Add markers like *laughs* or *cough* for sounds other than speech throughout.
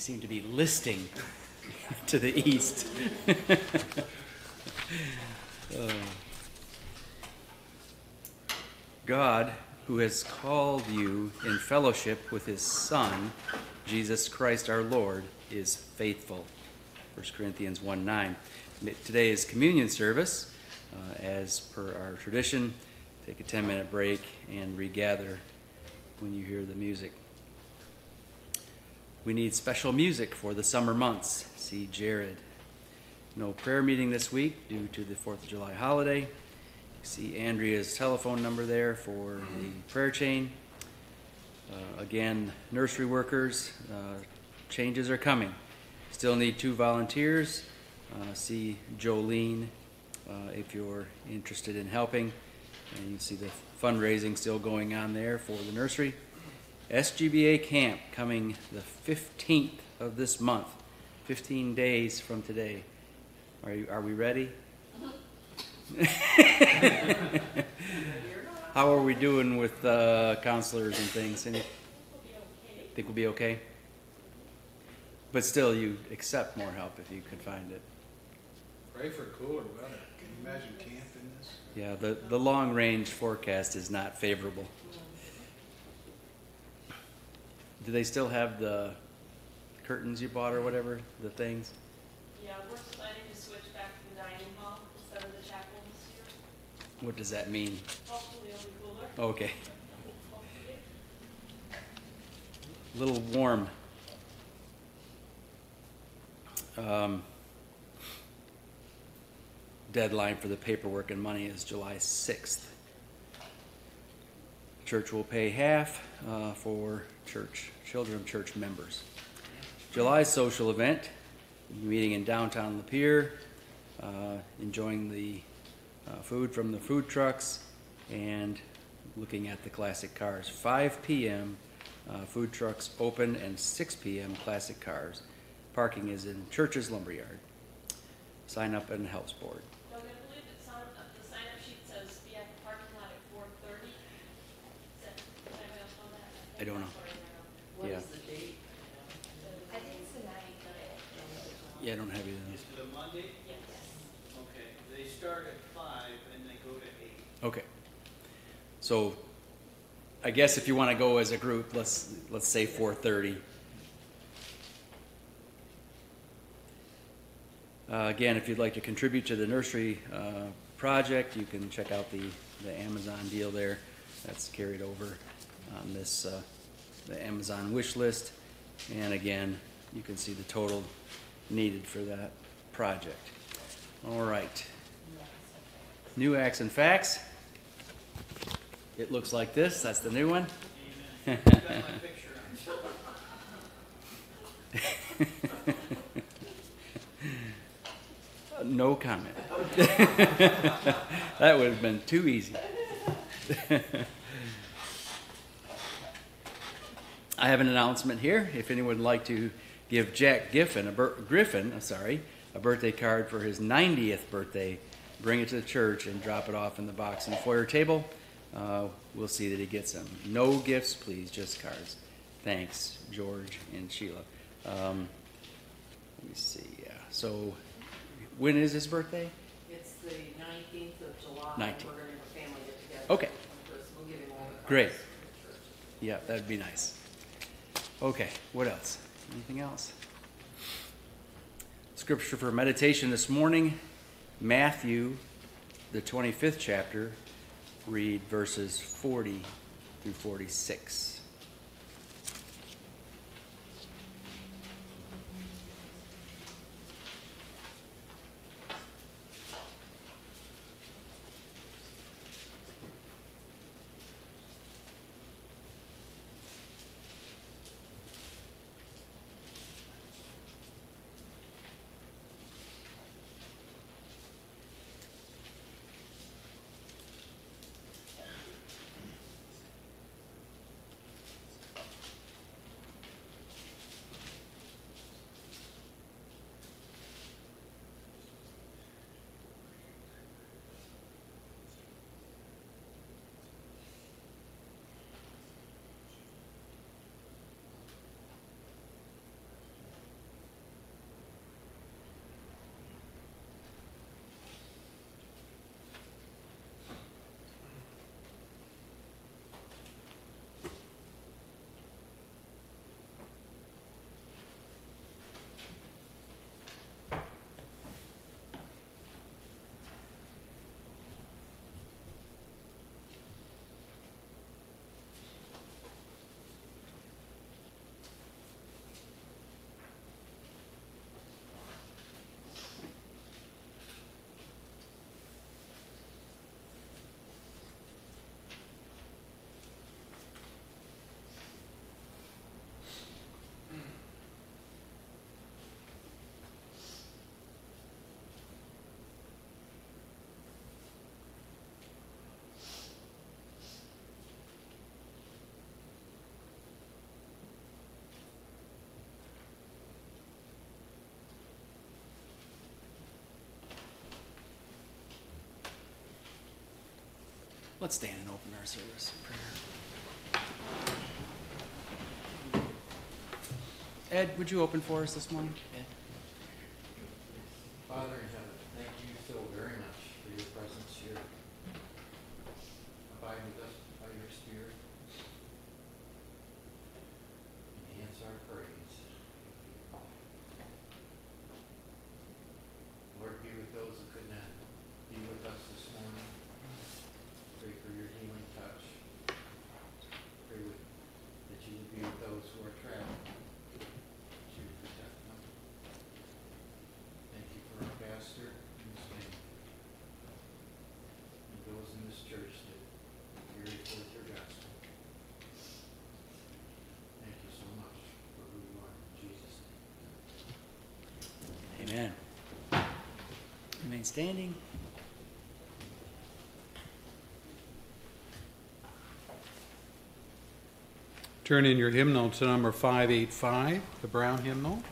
Seem to be listing *laughs* to the east. *laughs* Uh, God, who has called you in fellowship with his Son, Jesus Christ our Lord, is faithful. 1 Corinthians 1 9. Today is communion service. Uh, as per our tradition, take a 10 minute break and regather when you hear the music. We need special music for the summer months. See Jared. No prayer meeting this week due to the 4th of July holiday. See Andrea's telephone number there for the prayer chain. Uh, again, nursery workers, uh, changes are coming. Still need two volunteers. Uh, see Jolene uh, if you're interested in helping. And you see the fundraising still going on there for the nursery. SGBA camp coming the 15th of this month, 15 days from today. Are, you, are we ready? How are we doing with uh, counselors and things? Any, think we'll be okay? But still, you accept more help if you could find it. Pray for cooler weather. Can you imagine camp in this? Yeah, the, the long range forecast is not favorable. Do they still have the curtains you bought or whatever, the things? Yeah, we're planning to switch back to the dining hall instead of the chapel this year. What does that mean? Hopefully it'll be cooler. Okay, *laughs* Hopefully. a little warm. Um, deadline for the paperwork and money is July 6th. Church will pay half uh, for church, children of church members. July social event, meeting in downtown Lapeer, uh, enjoying the uh, food from the food trucks and looking at the classic cars. 5 p.m. Uh, food trucks open and 6 p.m. classic cars. Parking is in Church's Lumberyard. Sign up and helps board. Doug, I believe it's on, uh, the sign-up sheet says be at the parking lot at four thirty. Is that, did I have on that? I don't know. What Yeah. is the date? I think it's the ninth. Yeah, I don't have either. Is it a Monday? Yes. Okay, they start at five and they go to eight. Okay. So, I guess if you want to go as a group, let's let's say 4:30. Uh, again, if you'd like to contribute to the nursery uh, project, you can check out the the Amazon deal there. That's carried over on this uh, the Amazon wish list, and again, you can see the total needed for that project. All right. New acts and facts. It looks like this. That's the new one. *laughs* No comment. *laughs* that would have been too easy. *laughs* I have an announcement here. If anyone would like to give Jack Giffen a bir- Griffin, uh, sorry, a birthday card for his 90th birthday, bring it to the church and drop it off in the box in the foyer table. Uh, we'll see that he gets them. No gifts, please, just cards. Thanks, George and Sheila. Um, let me see. Yeah. So, when is his birthday? It's the nineteenth of July. 19th. We're gonna have a family get together. Okay. We'll give him all the cards. Great. from the church. Yeah, that'd be nice. Okay, what else? Anything else? Scripture for meditation this morning, Matthew, the 25th chapter, read verses 40 through 46. Let's stand and open our service in prayer. Ed, would you open for us this morning? Ed. Amen. Remain standing. Turn in your hymnal to number 585, the Brown hymnal.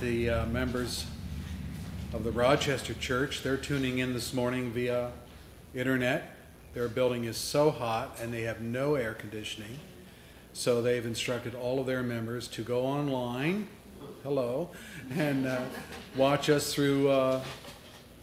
the uh, members of the Rochester Church. They're tuning in this morning via internet. Their building is so hot and they have no air conditioning. So they've instructed all of their members to go online, hello, and uh, watch us through uh,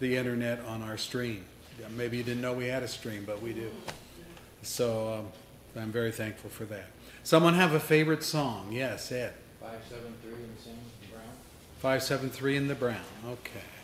the internet on our stream. Maybe you didn't know we had a stream, but we do. So um, I'm very thankful for that. Someone have a favorite song? Yes, Ed. 573 and sing. 573 in the brown, okay.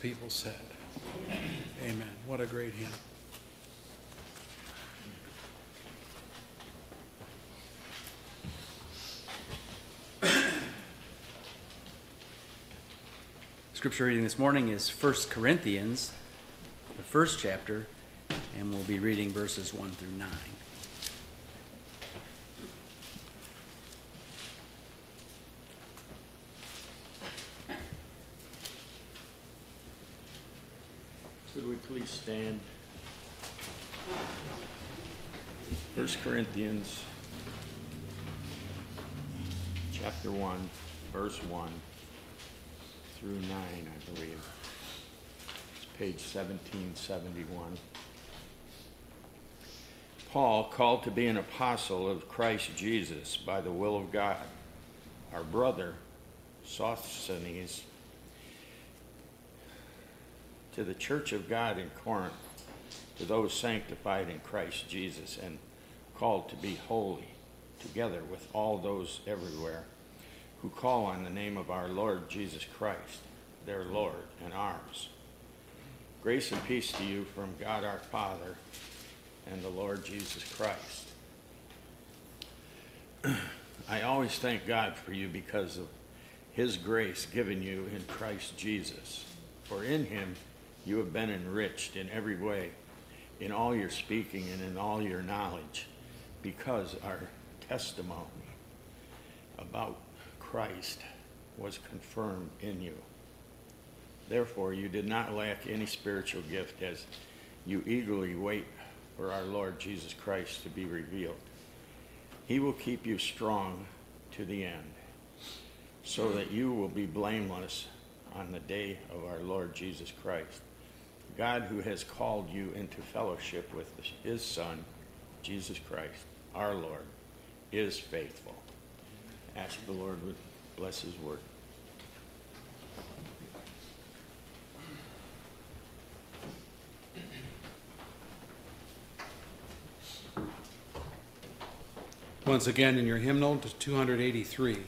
People said. Amen. What a great hymn. *coughs* Scripture reading this morning is 1 Corinthians, the first chapter, and we'll be reading verses 1 through 9. Could we please stand? First Corinthians, chapter one, verse one through nine, I believe. It's page seventeen seventy-one. Paul, called to be an apostle of Christ Jesus by the will of God, our brother Sosthenes, to the church of God in Corinth, to those sanctified in Christ Jesus and called to be holy, together with all those everywhere who call on the name of our Lord Jesus Christ, their Lord and ours. Grace and peace to you from God our Father and the Lord Jesus Christ. *clears throat* I always thank God for you because of his grace given you in Christ Jesus. For in him you have been enriched in every way, in all your speaking and in all your knowledge, because our testimony about Christ was confirmed in you. Therefore, you did not lack any spiritual gift as you eagerly wait for our Lord Jesus Christ to be revealed. He will keep you strong to the end, so that you will be blameless on the day of our Lord Jesus Christ. God, who has called you into fellowship with his Son, Jesus Christ, our Lord, is faithful. Ask the Lord would bless his word. Once again, in your hymnal to 283,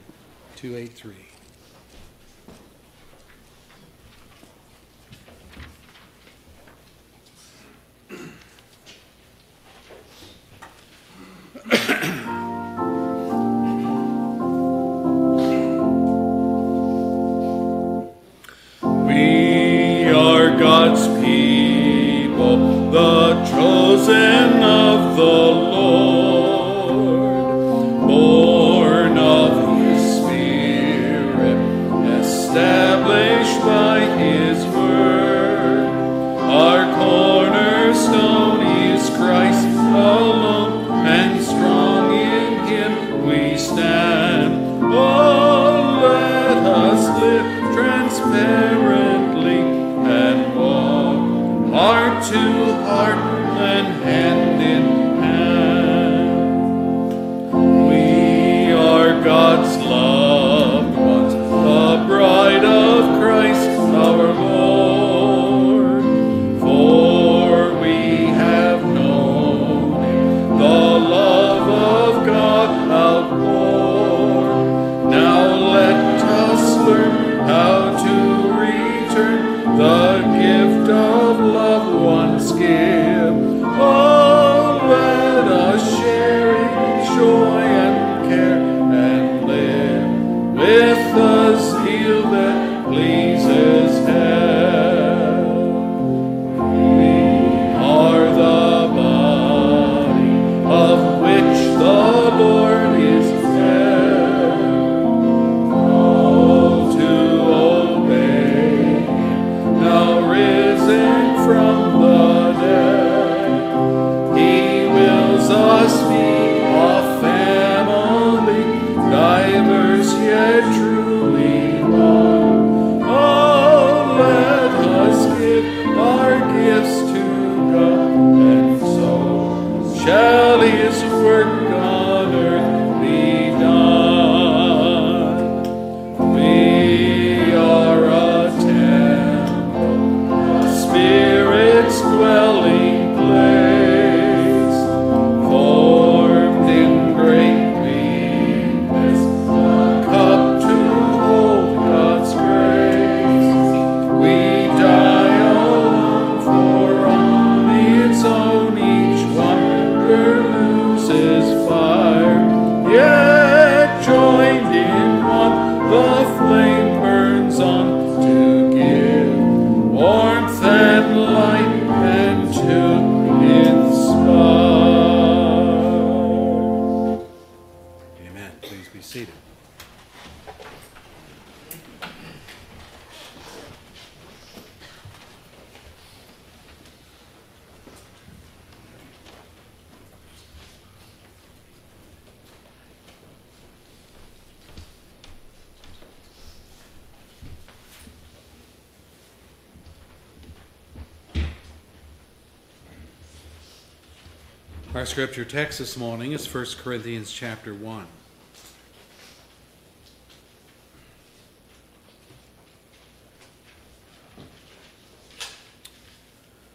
283. Work on earth seated. Our scripture text this morning is 1 Corinthians chapter 1.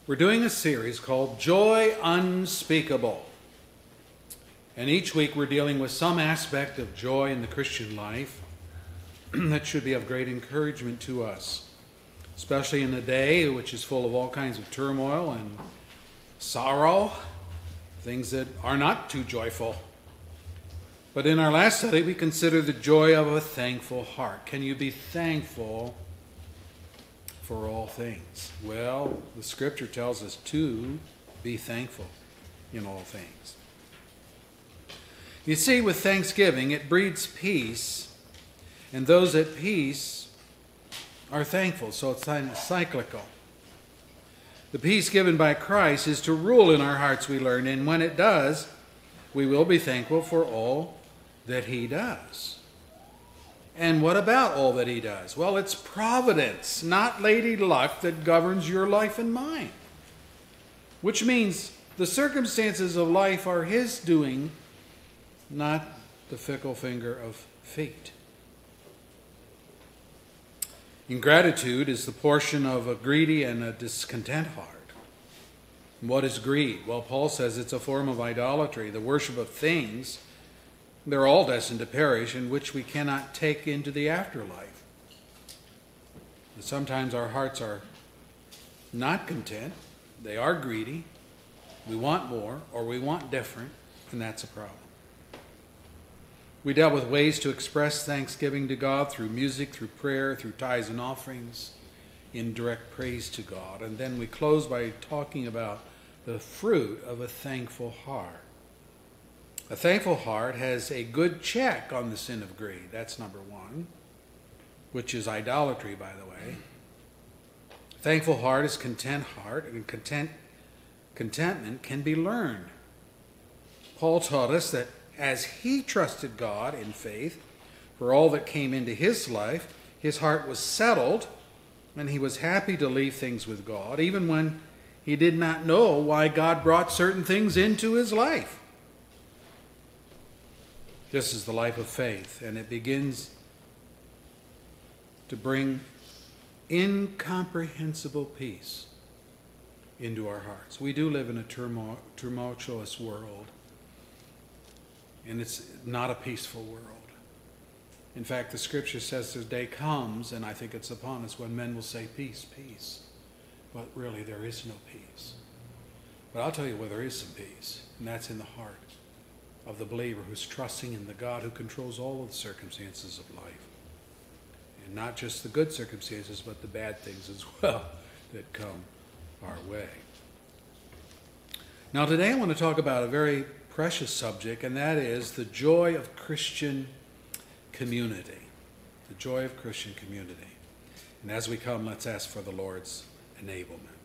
We're doing a series called Joy Unspeakable. And each week we're dealing with some aspect of joy in the Christian life *clears throat* that should be of great encouragement to us, especially in a day which is full of all kinds of turmoil and sorrow, things that are not too joyful. But in our last study, we considered the joy of a thankful heart. Can you be thankful for all things? Well, the scripture tells us to be thankful in all things. You see, with thanksgiving, it breeds peace, and those at peace are thankful, so it's cyclical. The peace given by Christ is to rule in our hearts, we learn, and when it does, we will be thankful for all that He does. And what about all that He does? Well, it's providence, not lady luck, that governs your life and mine. Which means the circumstances of life are His doing, not the fickle finger of fate. Ingratitude is the portion of a greedy and a discontent heart. What is greed? Well, Paul says it's a form of idolatry, the worship of things. They're all destined to perish, in which we cannot take into the afterlife. And sometimes our hearts are not content, they are greedy. We want more, or we want different, and that's a problem. We dealt with ways to express thanksgiving to God through music, through prayer, through tithes and offerings, in direct praise to God. And then we close by talking about the fruit of a thankful heart. A thankful heart has a good check on the sin of greed. That's number one, which is idolatry, by the way. A thankful heart is content heart, and content, contentment can be learned. Paul taught us that as he trusted God in faith for all that came into his life, his heart was settled and he was happy to leave things with God, even when he did not know why God brought certain things into his life. This is the life of faith, and it begins to bring incomprehensible peace into our hearts. We do live in a tumultuous world and it's not a peaceful world. In fact, the scripture says the day comes, and I think it's upon us, when men will say, Peace, peace. But really, there is no peace. But I'll tell you where there is some peace, and that's in the heart of the believer who's trusting in the God who controls all of the circumstances of life. And not just the good circumstances, but the bad things as *laughs* well that come our way. Now, today I want to talk about a very precious subject, and that is the joy of Christian community. The joy of Christian community. And as we come, let's ask for the Lord's enablement.